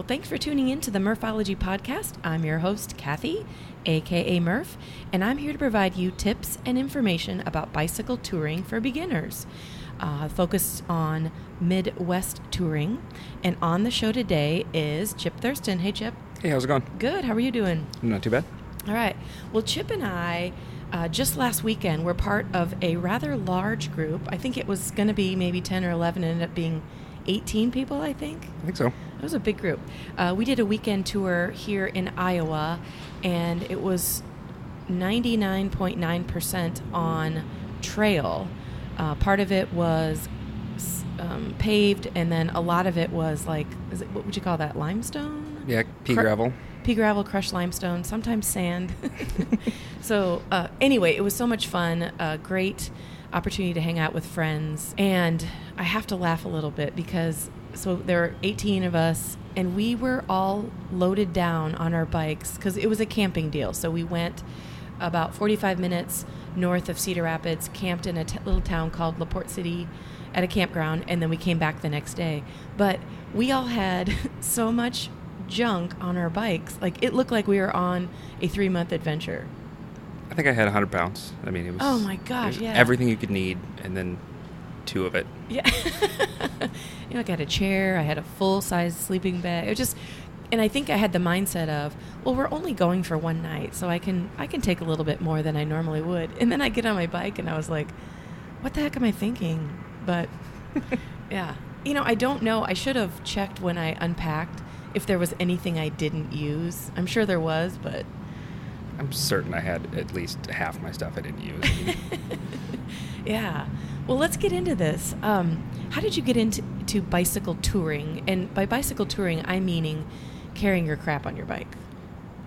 Well, thanks for tuning in to the Murphology Podcast. I'm your host, Kathy, aka Murph, and I'm here to provide you tips and information about bicycle touring for beginners. Uh, focused on Midwest touring. And on the show today is Chip Thurston. Hey, Chip. Hey, how's it going? Good. How are you doing? Not too bad. All right. Well, Chip and I, uh, just last weekend, were part of a rather large group. I think it was going to be maybe 10 or 11, ended up being 18 people, I think. I think so. It was a big group. Uh, we did a weekend tour here in Iowa, and it was 99.9% on trail. Uh, part of it was um, paved, and then a lot of it was like, is it, what would you call that? Limestone? Yeah, pea Cr- gravel. pea gravel, crushed limestone, sometimes sand. so uh, anyway, it was so much fun. A great opportunity to hang out with friends, and I have to laugh a little bit because so there are 18 of us, and we were all loaded down on our bikes because it was a camping deal. So we went about 45 minutes north of Cedar Rapids, camped in a t- little town called LaPorte City at a campground, and then we came back the next day. But we all had so much junk on our bikes. Like it looked like we were on a three month adventure. I think I had 100 pounds. I mean, it was. Oh my gosh, yeah. Everything you could need, and then two of it. Yeah. you know, like I had a chair, I had a full size sleeping bag. It was just and I think I had the mindset of, well, we're only going for one night, so I can I can take a little bit more than I normally would. And then I get on my bike and I was like, what the heck am I thinking? But yeah. You know, I don't know. I should have checked when I unpacked if there was anything I didn't use. I'm sure there was, but I'm certain I had at least half my stuff I didn't use. yeah. Well, let's get into this. Um, how did you get into to bicycle touring? And by bicycle touring, I'm meaning carrying your crap on your bike.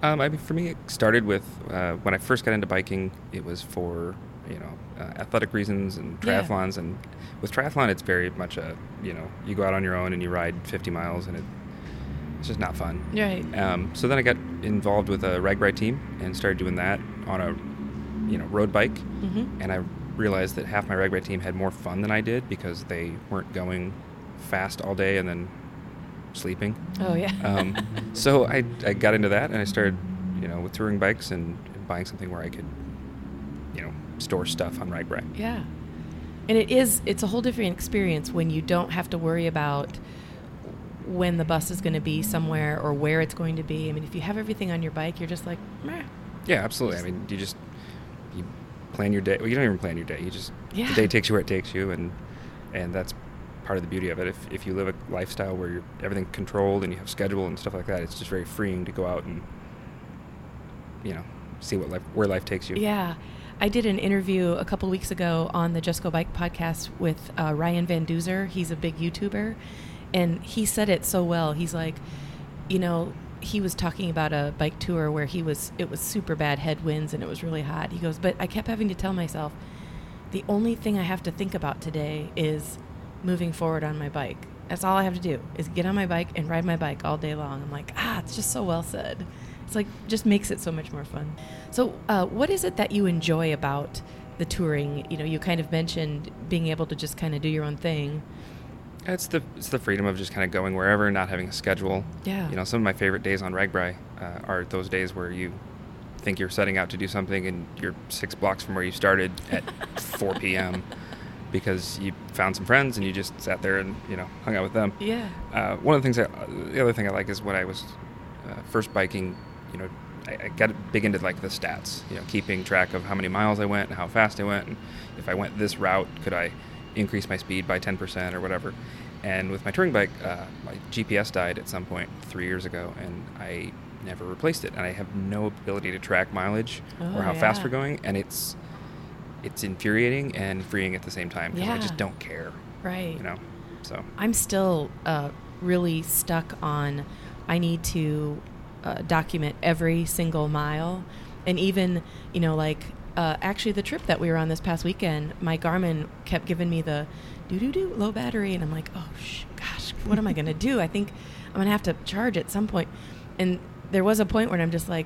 um, I mean, for me, it started with uh, when I first got into biking. It was for you know uh, athletic reasons and Yeah. triathlons. And with triathlon, it's very much a you know you go out on your own and you ride 50 miles, and it, it's just not fun. Right. Um, so then I got involved with a RAGBRAI team and started doing that on a you know road bike. hmm and I realized that half my RAGBRAI team had more fun than I did because they weren't going fast all day and then sleeping. Oh yeah. Um, so I, I got into that and I started, you know, with touring bikes and, and buying something where I could, you know, store stuff on RAGBRAI. yeah. And it is it's a whole different experience when you don't have to worry about when the bus is going to be somewhere or where it's going to be. I mean, if you have everything on your bike, you're just like, Meh. Yeah, absolutely. I mean, you just plan your day. Well, you don't even plan your day. You just Yeah. the day takes you where it takes you, and and that's part of the beauty of it. If if you live a lifestyle where you're everything controlled and you have schedule and stuff like that, it's just very freeing to go out and you know see what life where life takes you. Yeah. I did an interview a couple weeks ago on the Just Go Bike podcast with uh, Ryan Van Duzer. He's a big YouTuber. And he said it so well. He's like, you know, he was talking about a bike tour where he was, it was super bad headwinds and it was really hot. He goes, but I kept having to tell myself, the only thing I have to think about today is moving forward on my bike. That's all I have to do is get on my bike and ride my bike all day long. I'm like, ah, it's just so well said. It's like just makes it so much more fun. So, uh, what is it that you enjoy about the touring? You know, you kind of mentioned being able to just kind of do your own thing. It's the it's the freedom of just kind of going wherever, not having a schedule. Yeah. You know, some of my favorite days on RAGBRAI uh, are those days where you think you're setting out to do something and you're six blocks from where you started at 4 p.m. because you found some friends and you just sat there and you know hung out with them. Yeah. Uh, one of the things that the other thing I like is when I was uh, first biking, you know, I, I got big into like the stats, you know, keeping track of how many miles I went and how fast I went, and if I went this route, could I increase my speed by 10% or whatever. And with my touring bike, uh, my GPS died at some point three years ago, and I never replaced it. And I have no ability to track mileage Oh, or how fast we're going, and it's it's infuriating and freeing at the same time because I just don't care, Right. you know. So I'm still uh, really stuck on I need to uh, document every single mile. And even, you know, like uh, actually the trip that we were on this past weekend, my Garmin kept giving me the doo doo doo low battery. And I'm like, oh, sh- gosh, what am I going to do? I think I'm going to have to charge at some point. And there was a point where I'm just like,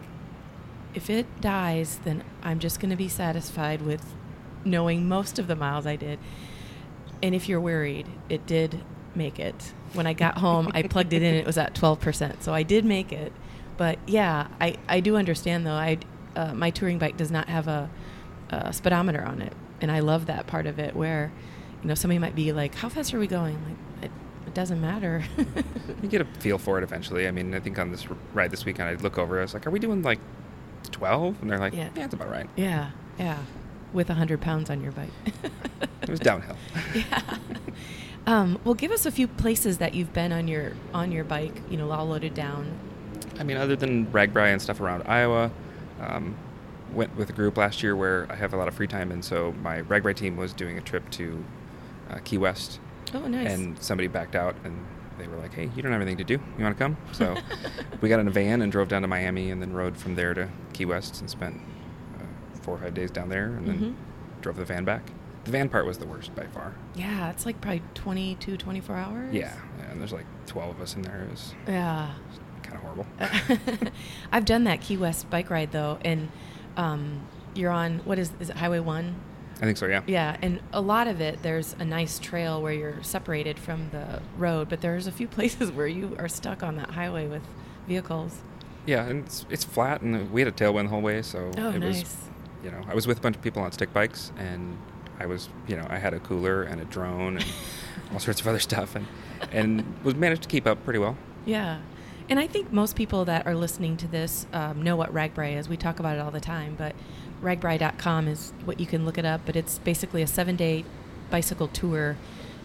if it dies, then I'm just going to be satisfied with knowing most of the miles I did. And if you're worried, it did make it. When I got home, I plugged it in. It was at 12%. So I did make it. But yeah, I, I do understand though. I uh, my touring bike does not have a, a speedometer on it, and I love that part of it. Where, you know, somebody might be like, "How fast are we going?" Like, it, it doesn't matter. you get a feel for it eventually. I mean, I think on this ride this weekend, I'd look over. I was like, "Are we doing like 12?" And they're like, "Yeah, yeah it's about right." Yeah, yeah, with hundred pounds on your bike. it was downhill. yeah. Um, well, give us a few places that you've been on your on your bike. You know, all loaded down. I mean, other than RAGBRAI and stuff around Iowa, um, went with a group last year where I have a lot of free time, and so my RAGBRAI team was doing a trip to uh, Key West. Oh, nice. And somebody backed out, and they were like, "Hey, you don't have anything to do. You want to come?" So we got in a van and drove down to Miami, and then rode from there to Key West and spent uh, four or five days down there, and then mm-hmm. drove the van back. The van part was the worst by far. Yeah, it's like probably 22, 24 hours. Yeah, yeah and there's like 12 of us in there. It was yeah, kind of horrible. I've done that Key West bike ride though, and um, you're on what is is it Highway One? I think so. Yeah. Yeah, and a lot of it there's a nice trail where you're separated from the road, but there's a few places where you are stuck on that highway with vehicles. Yeah, and it's, it's flat, and we had a tailwind the whole way, so oh, it nice. was. You know, I was with a bunch of people on stick bikes, and I was, you know, I had a cooler and a drone and all sorts of other stuff, and and was managed to keep up pretty well. Yeah, and I think most people that are listening to this um, know what RAGBRAI is. We talk about it all the time, but ragbrai.com is what you can look it up. But it's basically a seven day bicycle tour,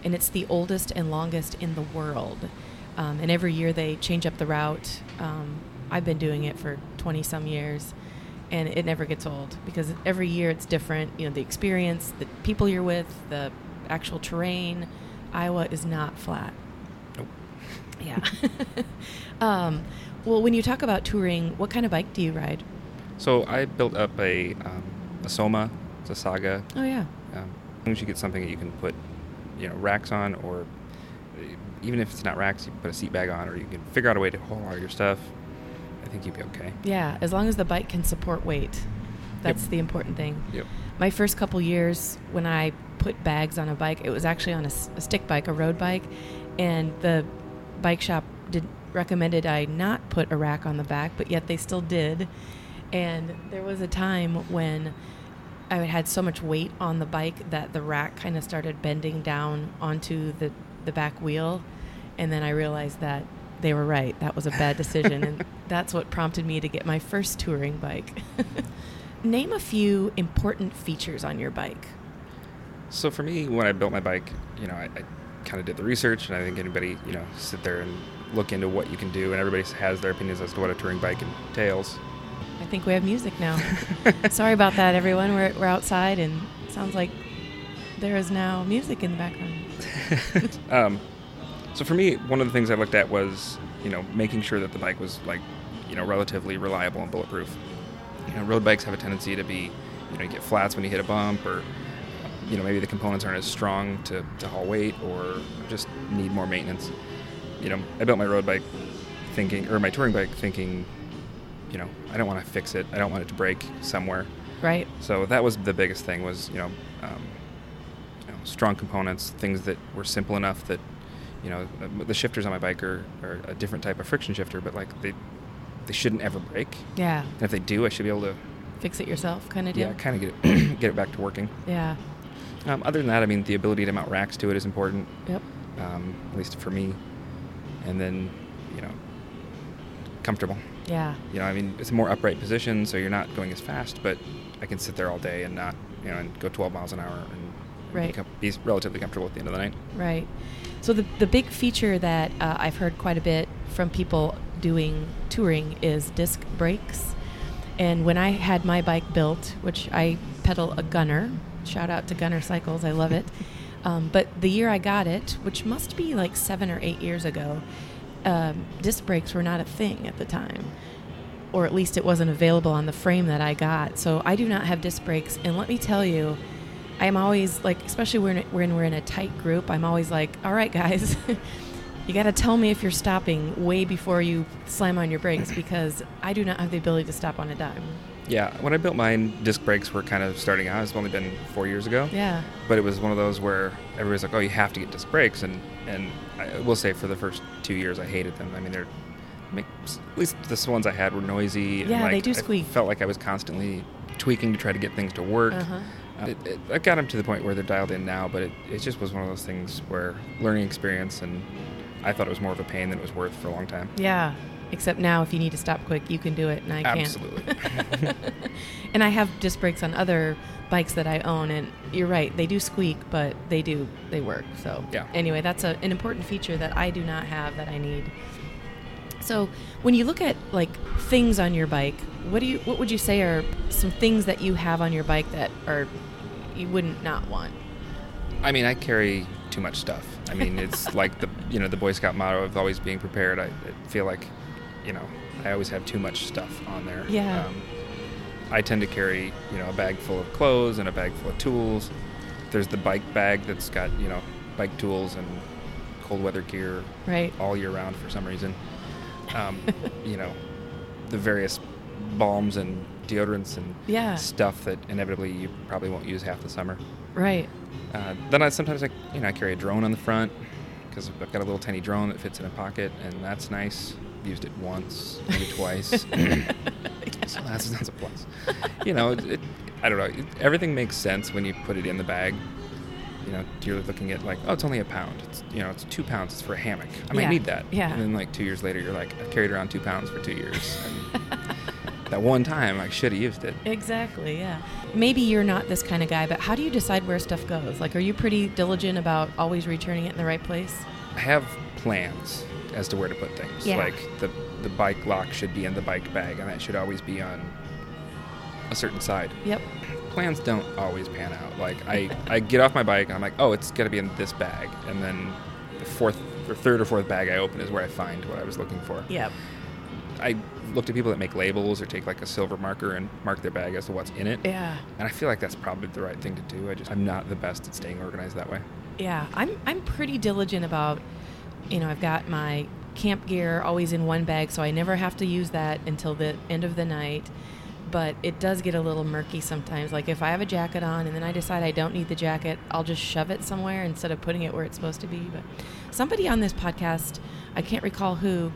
and it's the oldest and longest in the world. Um, and every year they change up the route. Um, I've been doing it for 20 some years, and it never gets old because every year it's different. You know, the experience, the people you're with, the actual terrain. Iowa is not flat. Yeah. um, well, when you talk about touring, what kind of bike do you ride? So I built up a, um, a Soma. It's a Saga. Oh yeah. Um, as you get something that you can put, you know, racks on, or even if it's not racks, you can put a seat bag on, or you can figure out a way to hold all your stuff. I think you'd be okay. Yeah, as long as the bike can support weight. That's yep. the important thing. Yep. My first couple years when I put bags on a bike, it was actually on a, a stick bike, a road bike, and the bike shop did recommended I not put a rack on the back, but yet they still did. And there was a time when I had so much weight on the bike that the rack kind of started bending down onto the the back wheel, and then I realized that they were right. That was a bad decision, and that's what prompted me to get my first touring bike. Name a few important features on your bike. So for me, when I built my bike, you know, I, I kind of did the research, and I think anybody, you know, sit there and look into what you can do, and everybody has their opinions as to what a touring bike entails. I think we have music now. Sorry about that, everyone. We're, we're outside, and sounds like there is now music in the background. um, so for me, one of the things I looked at was, you know, making sure that the bike was like, you know, relatively reliable and bulletproof. You know, road bikes have a tendency to be, you know, you get flats when you hit a bump, or you know, maybe the components aren't as strong to, to haul weight, or just need more maintenance you know, I built my road bike thinking, or my touring bike thinking, you know, I don't want to fix it. I don't want it to break somewhere. Right. So that was the biggest thing was, you know, um, you know, strong components, things that were simple enough that, you know, the shifters on my bike are, are a different type of friction shifter, but like they, they shouldn't ever break. Yeah. And if they do, I should be able to fix it yourself, kind of deal. Yeah, kind of get it, get it back to working. Yeah. Um, other than that, I mean, the ability to mount racks to it is important. Yep. Um, at least for me and then you know comfortable. Yeah. You know, I mean, it's a more upright position, so you're not going as fast, but I can sit there all day and not, you know, and go 12 miles an hour and right. be, be relatively comfortable at the end of the night. Right. So the the big feature that uh, I've heard quite a bit from people doing touring is disc brakes. And when I had my bike built, which I pedal a Gunnar, shout out to Gunnar Cycles, I love it. Um, but the year I got it, which must be like seven or eight years ago, um, disc brakes were not a thing at the time. Or at least it wasn't available on the frame that I got. So I do not have disc brakes. And let me tell you, I'm always like, especially when, when we're in a tight group, I'm always like, all right, guys, you got to tell me if you're stopping way before you slam on your brakes because I do not have the ability to stop on a dime. Yeah, when I built mine, disc brakes were kind of starting out. It's only been four years ago. Yeah. But it was one of those where everybody's like, "Oh, you have to get disc brakes," and and I will say for the first two years, I hated them. I mean, they're make, at least the ones I had were noisy. and, Yeah, they like, do I squeak. felt like I was constantly tweaking to try to get things to work. Uh-huh. Uh, It, it, I got them to the point where they're dialed in now, but it, it just was one of those things where learning experience, and I thought it was more of a pain than it was worth for a long time. Yeah. Except now, if you need to stop quick, you can do it, and I can't. Absolutely. and I have disc brakes on other bikes that I own, and you're right, they do squeak, but they do they work. So Yeah. Anyway, that's a, an important feature that I do not have that I need. So when you look at like things on your bike, what do you what would you say are some things that you have on your bike that are you wouldn't not want? I mean, I carry too much stuff. I mean, it's like the you know the Boy Scout motto of always being prepared. I, I feel like, you know, I always have too much stuff on there. Yeah. Um, I tend to carry you know a bag full of clothes and a bag full of tools. There's the bike bag that's got you know bike tools and cold weather gear Right. all year round for some reason. Um, you know, the various balms and deodorants and Yeah. stuff that inevitably you probably won't use half the summer. Right. Uh, then I sometimes I you know I carry a drone on the front because I've got a little tiny drone that fits in a pocket and that's nice. Used it once, maybe twice, so that's that's a plus. You know, it, it, I don't know. It, everything makes sense when you put it in the bag. You know, you're looking at like, oh, it's only a pound. It's you know, it's two pounds. It's for a hammock. I might Yeah, need that. yeah. And then like two years later, you're like, I've carried around two pounds for two years. And that one time, I should have used it. Exactly, yeah. Maybe you're not this kind of guy, but how do you decide where stuff goes? Like, are you pretty diligent about always returning it in the right place? I have plans as to where to put things. Yeah. Like the the bike lock should be in the bike bag, and that should always be on a certain side. Yep. Plans don't always pan out. Like I, I get off my bike and I'm like, oh, it's got to be in this bag, and then the fourth or third or fourth bag I open is where I find what I was looking for. Yep. I looked at people that make labels or take like a silver marker and mark their bag as to what's in it. Yeah. And I feel like that's probably the right thing to do. I just I'm not the best at staying organized that way. Yeah. I'm I'm pretty diligent about you know, I've got my camp gear always in one bag, so I never have to use that until the end of the night. But it does get a little murky sometimes. Like if I have a jacket on and then I decide I don't need the jacket, I'll just shove it somewhere instead of putting it where it's supposed to be. But somebody on this podcast, I can't recall who,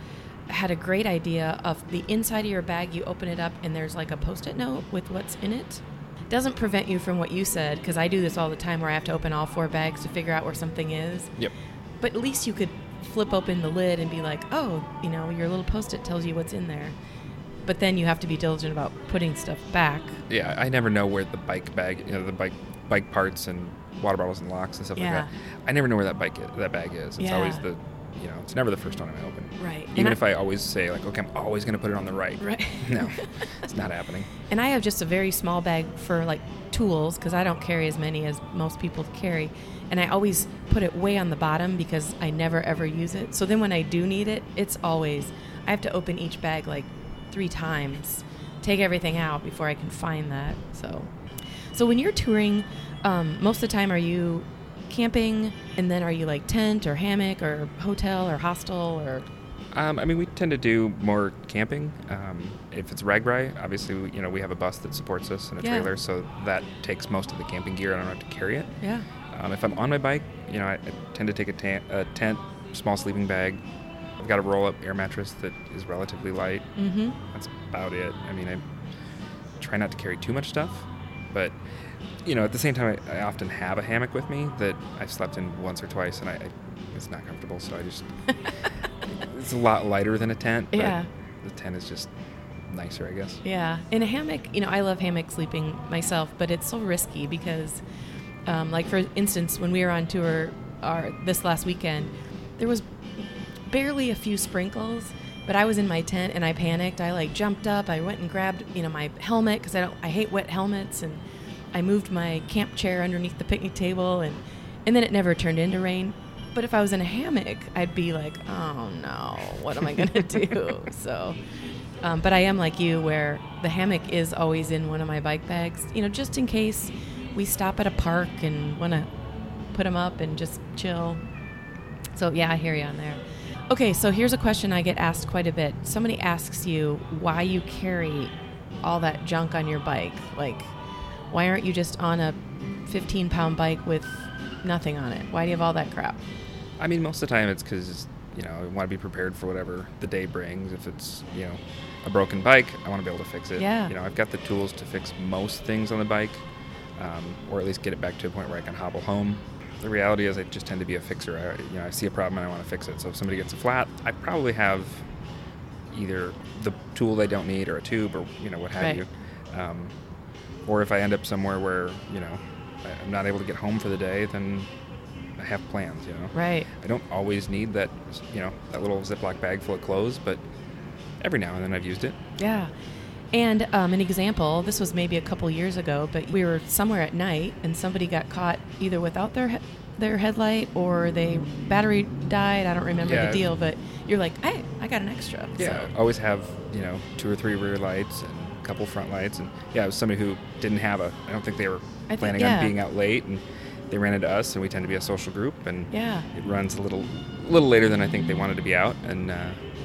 had a great idea of the inside of your bag. You open it up and there's like a post-it note with what's in it. Doesn't prevent you from what you said because I do this all the time where I have to open all four bags to figure out where something is. Yep. But at least you could flip open the lid and be like, oh, you know, your little post it tells you what's in there. But then you have to be diligent about putting stuff back. Yeah, I never know where the bike bag, you know, the bike bike parts and water bottles and locks and stuff Yeah. like that. I never know where that bike that bag is. It's Yeah. always the, you know, it's never the first time I open. Right. Even And if I always say like, okay, I'm always going to put it on the right. Right. no, it's not happening. And I have just a very small bag for like tools because I don't carry as many as most people carry. And I always put it way on the bottom because I never ever use it. So then when I do need it, it's always, I have to open each bag like three times, take everything out before I can find that. So, so when you're touring, um, most of the time are you camping and then are you like tent or hammock or hotel or hostel or Um, I mean, we tend to do more camping. Um, if it's RAGBRAI, obviously, you know, we have a bus that supports us and a Yeah. trailer, so that takes most of the camping gear. I don't have to carry it. yeah. Um, if I'm on my bike, you know, I, I tend to take a, tan- a tent, small sleeping bag. I've got a roll-up air mattress that is relatively light. Mm-hmm. That's about it. I mean, I try not to carry too much stuff, but you know, at the same time, I, I often have a hammock with me that I've slept in once or twice, and I, I it's not comfortable. So I just it's a lot lighter than a tent. But Yeah. The tent is just nicer, I guess. Yeah, in a hammock, you know, I love hammock sleeping myself, but it's so risky because, um, like for instance, when we were on tour, our this last weekend, there was barely a few sprinkles, but I was in my tent and I panicked. I like jumped up, I went and grabbed you know my helmet because I don't, I hate wet helmets, and I moved my camp chair underneath the picnic table, and and then it never turned into rain. But if I was in a hammock, I'd be like, oh no, what am I gonna do? So. Um, but I am like you, where the hammock is always in one of my bike bags, you know, just in case we stop at a park and want to put them up and just chill. So, yeah, I hear you on there. Okay, so here's a question I get asked quite a bit. Somebody asks you why you carry all that junk on your bike? Like, why aren't you just on a 15 pound bike with nothing on it? Why do you have all that crap? I mean, most of the time it's because you know I want to be prepared for whatever the day brings. If it's you know a broken bike, I want to be able to fix it. Yeah. You know, I've got the tools to fix most things on the bike, um, or at least get it back to a point where I can hobble home. The reality is, I just tend to be a fixer. I, you know, I see a problem and I want to fix it. So if somebody gets a flat, I probably have either the tool they don't need or a tube or you know what have Right. you. Um, or if I end up somewhere where you know I'm not able to get home for the day, then I have plans. You know. Right. I don't always need that, you know, that little Ziploc bag full of clothes, but every now and then I've used it. Yeah. And um, an example, this was maybe a couple years ago, but we were somewhere at night and somebody got caught either without their he- their headlight or they battery died. I don't remember Yeah. the deal, but you're like, hey, I got an extra. Yeah, So, always have, you know, two or three rear lights and a couple front lights. And yeah, it was somebody who didn't have a, I don't think they were I think- planning yeah. on being out late and they ran into us and we tend to be a social group and Yeah. it runs a little, a little later than I think they wanted to be out and uh,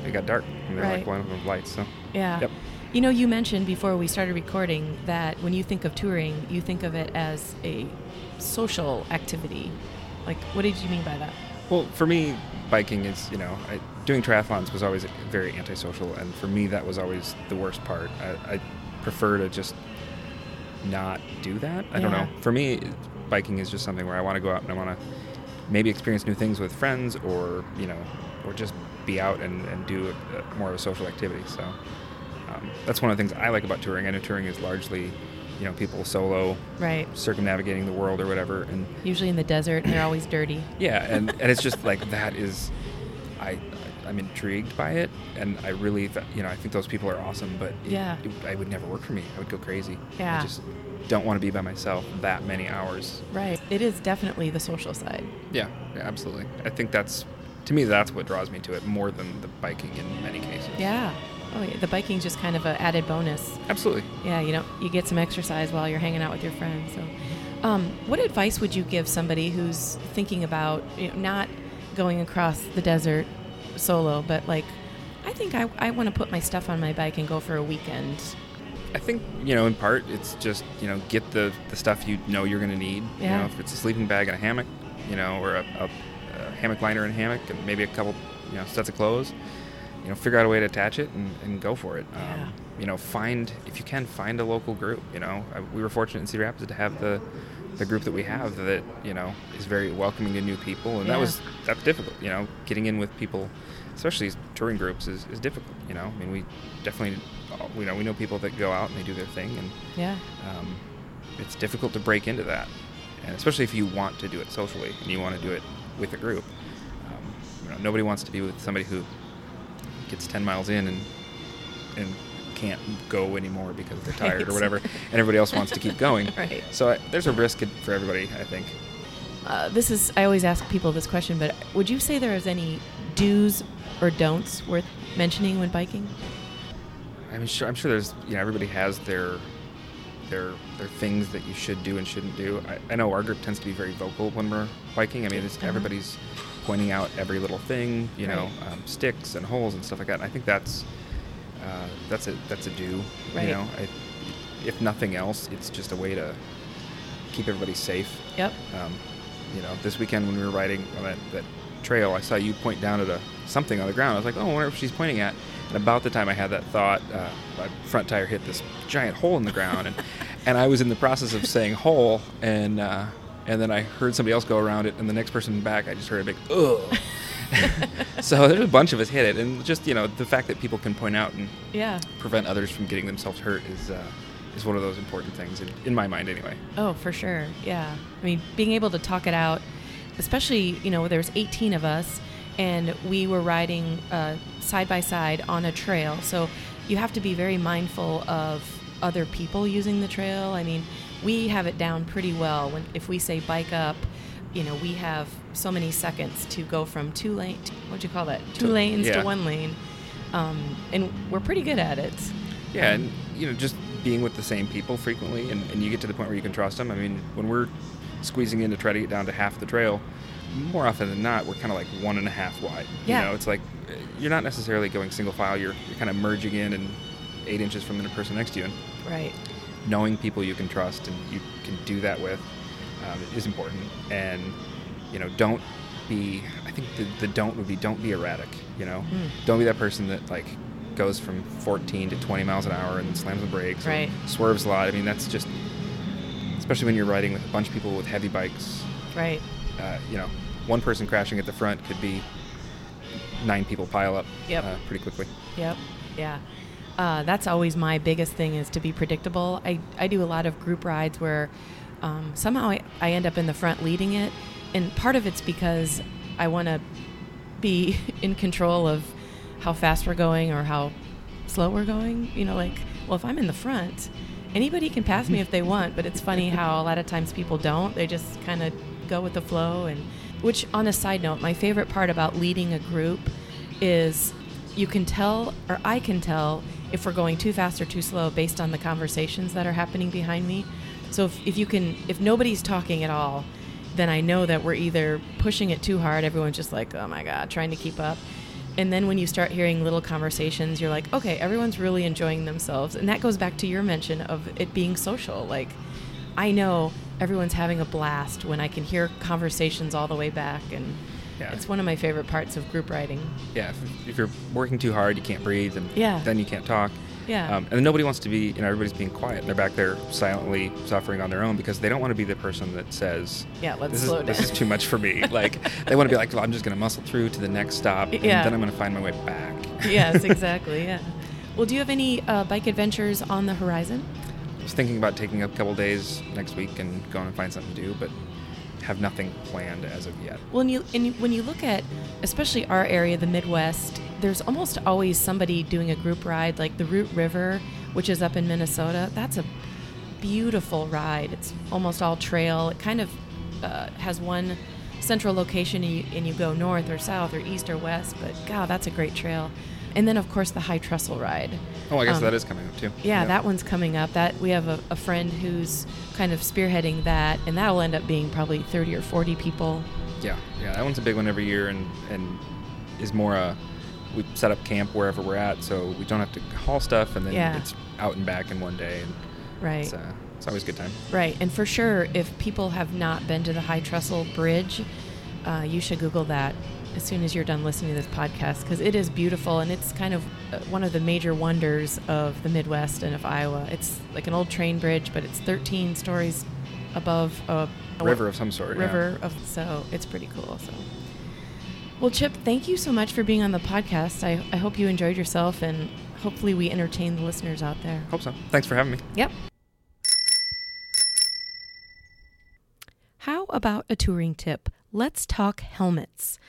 it got dark and they were Right. like one of with lights. So Yeah. Yep. You know, you mentioned before we started recording that when you think of touring, you think of it as a social activity. Like, what did you mean by that? Well, for me, biking is, you know, I, doing triathlons was always very antisocial, and for me, that was always the worst part. I, I prefer to just not do that. I don't know. For me, biking is just something where I want to go out and I want to maybe experience new things with friends, or you know, or just be out and, and do a, a, more of a social activity. So um, that's one of the things I like about touring. I know touring is largely, you know, people solo Right. circumnavigating the world or whatever, and Usually in the desert, and they're always dirty. yeah, and, and it's just like that is, I, I'm intrigued by it, and I really, th- you know, I think those people are awesome, but it, Yeah. it, I would never work for me. I would go crazy. Yeah. I just don't want to be by myself that many hours. Right. It is definitely the social side. Yeah, yeah, absolutely. I think that's, to me, that's what draws me to it more than the biking in many cases. Yeah. Oh, yeah. The biking's just kind of an added bonus. Absolutely. Yeah, you know, you get some exercise while you're hanging out with your friends. So, um, what advice would you give somebody who's thinking about you know, not going across the desert solo, but like, I think I, I want to put my stuff on my bike and go for a weekend. I think you know, in part, it's just you know, get the the stuff you know you're going to need. You Yeah. know, if it's a sleeping bag and a hammock, you know, or a, a, a hammock liner and hammock, and maybe a couple, you know, sets of clothes. You know, figure out a way to attach it and, and go for it. Yeah. Um, you know, find if you can find a local group. You know, I, we were fortunate in Cedar Rapids to have the the group that we have that you know is very welcoming to new people, and Yeah. that was that's difficult. You know, getting in with people, especially touring groups, is, is difficult. You know, I mean, we definitely, we know we know people that go out and they do their thing, and Yeah. um, it's difficult to break into that, and especially if you want to do it socially and you want to do it with a group. Um, you know, nobody wants to be with somebody who gets 10 miles in and and can't go anymore because they're tired or whatever, and everybody else wants to keep going. Right. So I, there's a risk for everybody, I think. Uh, this is, I always ask people this question, but would you say there is any do's or don'ts worth mentioning when biking? I mean, sure, I'm sure there's, you know, everybody has their their their things that you should do and shouldn't do. I, I know our group tends to be very vocal when we're biking. I mean, it's, Uh-huh. everybody's pointing out every little thing, you know, um, sticks and holes and stuff like that. And I think that's uh, that's a that's a do. Right. You know, I, if nothing else, it's just a way to keep everybody safe. Yep. Um, you know, this weekend when we were riding on that, that trail, I saw you point down at a something on the ground. I was like, oh, I wonder if she's pointing at. And about the time I had that thought, uh, my front tire hit this giant hole in the ground, and and I was in the process of saying hole, and uh, and then I heard somebody else go around it, and the next person back, I just heard a big ugh. so there's a bunch of us hit it, and just you know the fact that people can point out and Yeah. prevent others from getting themselves hurt is uh, is one of those important things in, in my mind anyway. Oh, for sure. Yeah. I mean, being able to talk it out, especially, you know, there's 18 of us and we were riding uh, side by side on a trail. So you have to be very mindful of other people using the trail. I mean, we have it down pretty well. When if we say bike up, you know, we have so many seconds to go from two lane, what'd you call that? Two lanes yeah. to one lane. Um, and we're pretty good at it. Yeah, and you know, just being with the same people frequently, and, and you get to the point where you can trust them. I mean, when we're squeezing in to try to get down to half the trail, more often than not, we're kind of like one and a half wide. Yeah. You know, it's like you're not necessarily going single file. You're, you're kind of merging in and eight inches from the person next to you. And Right. Knowing people you can trust and you can do that with um, is important. And you know, don't be. I think the, the don't would be don't be erratic. You know, Mm. don't be that person that like goes from 14 to 20 miles an hour and slams the brakes, or Right. swerves a lot. I mean, that's just especially when you're riding with a bunch of people with heavy bikes. Right. Uh, you know, one person crashing at the front could be nine people pile up Yep. uh, pretty quickly. Yep. Yeah. Uh, that's always my biggest thing is to be predictable. I, I do a lot of group rides where um, somehow I, I end up in the front leading it. And part of it's because I want to be in control of how fast we're going or how slow we're going. You know, like, well, if I'm in the front, anybody can pass me if they want, but it's funny how a lot of times people don't. They just kind of go with the flow. And which, on a side note, my favorite part about leading a group is you can tell, or I can tell, if we're going too fast or too slow based on the conversations that are happening behind me. So if, if you can, if nobody's talking at all, then I know that we're either pushing it too hard, everyone's just like, oh my God, trying to keep up. And then when you start hearing little conversations, you're like, okay, everyone's really enjoying themselves. And that goes back to your mention of it being social. Like, I know everyone's having a blast when I can hear conversations all the way back. And Yeah. it's one of my favorite parts of group riding. Yeah, if, if you're working too hard, you can't breathe, and Yeah. then you can't talk. Yeah. Um, and then nobody wants to be, you know, everybody's being quiet. They're back there silently suffering on their own because they don't want to be the person that says, Yeah, let's this slow is, This is too much for me. like, they want to be like, well, I'm just going to muscle through to the next stop, and Yeah. then I'm going to find my way back. yes, exactly. Yeah. Well, do you have any uh, bike adventures on the horizon? I was thinking about taking a couple days next week and going and find something to do, but have nothing planned as of yet. You and you- when you look at, especially our area, the Midwest, there's almost always somebody doing a group ride, like the Root River, which is up in Minnesota. That's a beautiful ride. It's almost all trail. It kind of uh, has one central location, and you, and you go north or south or east or west. But God, that's a great trail. And then, of course, the High Trestle ride. Oh, I guess Um, that is coming up too. Yeah, that one's coming up. That we have a, a friend who's kind of spearheading that, and that'll end up being probably 30 or 40 people. Yeah, yeah, that one's a big one every year, and and is more a we set up camp wherever we're at, so we don't have to haul stuff, and then Yeah. it's out and back in one day, and Right. it's uh, it's always a good time. Right, and for sure, if people have not been to the High Trestle Bridge, uh, you should Google that as soon as you're done listening to this podcast because it is beautiful and it's kind of uh, one of the major wonders of the Midwest and of Iowa. It's like an old train bridge, but it's 13 stories above a, river of some sort. yeah. river of so it's pretty cool. So, well, Chip, thank you so much for being on the podcast. I, I hope you enjoyed yourself and hopefully we entertain the listeners out there. Hope so. Thanks for having me. Yep. How about a touring tip? Let's talk helmets.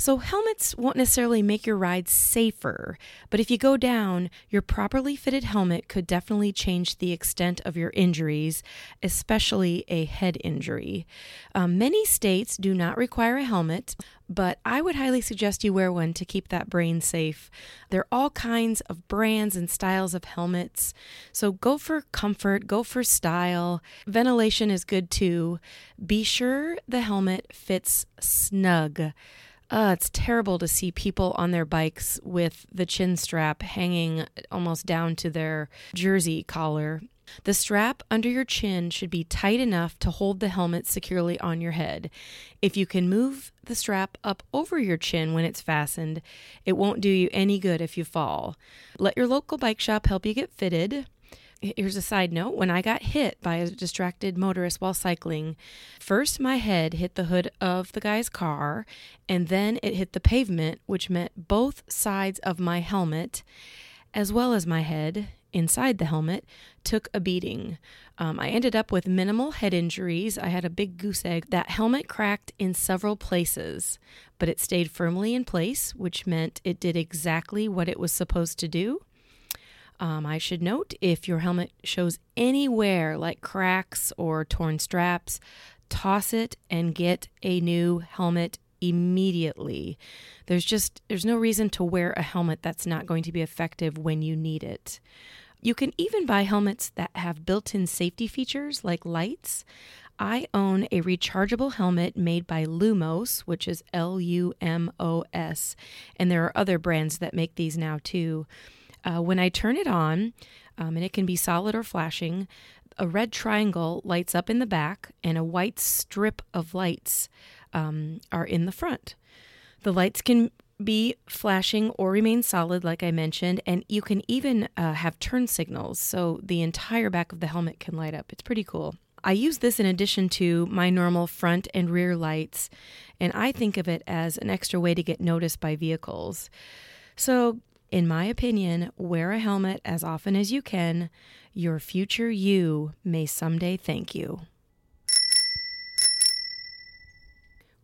So, helmets won't necessarily make your ride safer, but if you go down, your properly fitted helmet could definitely change the extent of your injuries, especially a head injury. Um, many states do not require a helmet, but I would highly suggest you wear one to keep that brain safe. There are all kinds of brands and styles of helmets, so go for comfort, go for style. Ventilation is good too. Be sure the helmet fits snug. Uh, it's terrible to see people on their bikes with the chin strap hanging almost down to their jersey collar. The strap under your chin should be tight enough to hold the helmet securely on your head. If you can move the strap up over your chin when it's fastened, it won't do you any good if you fall. Let your local bike shop help you get fitted. Here's a side note when I got hit by a distracted motorist while cycling, first my head hit the hood of the guy's car, and then it hit the pavement, which meant both sides of my helmet, as well as my head inside the helmet, took a beating. Um, I ended up with minimal head injuries. I had a big goose egg. That helmet cracked in several places, but it stayed firmly in place, which meant it did exactly what it was supposed to do. Um, I should note if your helmet shows anywhere like cracks or torn straps, toss it and get a new helmet immediately. There's just there's no reason to wear a helmet that's not going to be effective when you need it. You can even buy helmets that have built-in safety features like lights. I own a rechargeable helmet made by Lumos, which is L U M O S, and there are other brands that make these now too. Uh, when I turn it on, um, and it can be solid or flashing, a red triangle lights up in the back, and a white strip of lights um, are in the front. The lights can be flashing or remain solid, like I mentioned, and you can even uh, have turn signals, so the entire back of the helmet can light up. It's pretty cool. I use this in addition to my normal front and rear lights, and I think of it as an extra way to get noticed by vehicles. So, in my opinion, wear a helmet as often as you can. Your future you may someday thank you.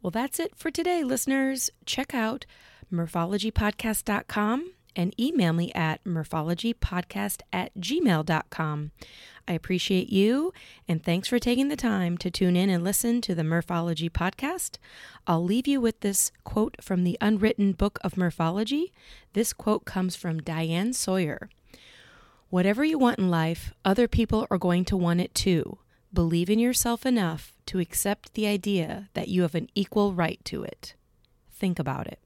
Well, that's it for today, listeners. Check out murphologypodcast.com and email me at murphologypodcast at gmail.com. I appreciate you and thanks for taking the time to tune in and listen to the Murphology podcast. I'll leave you with this quote from the unwritten book of Murphology. This quote comes from Diane Sawyer. Whatever you want in life, other people are going to want it too. Believe in yourself enough to accept the idea that you have an equal right to it. Think about it.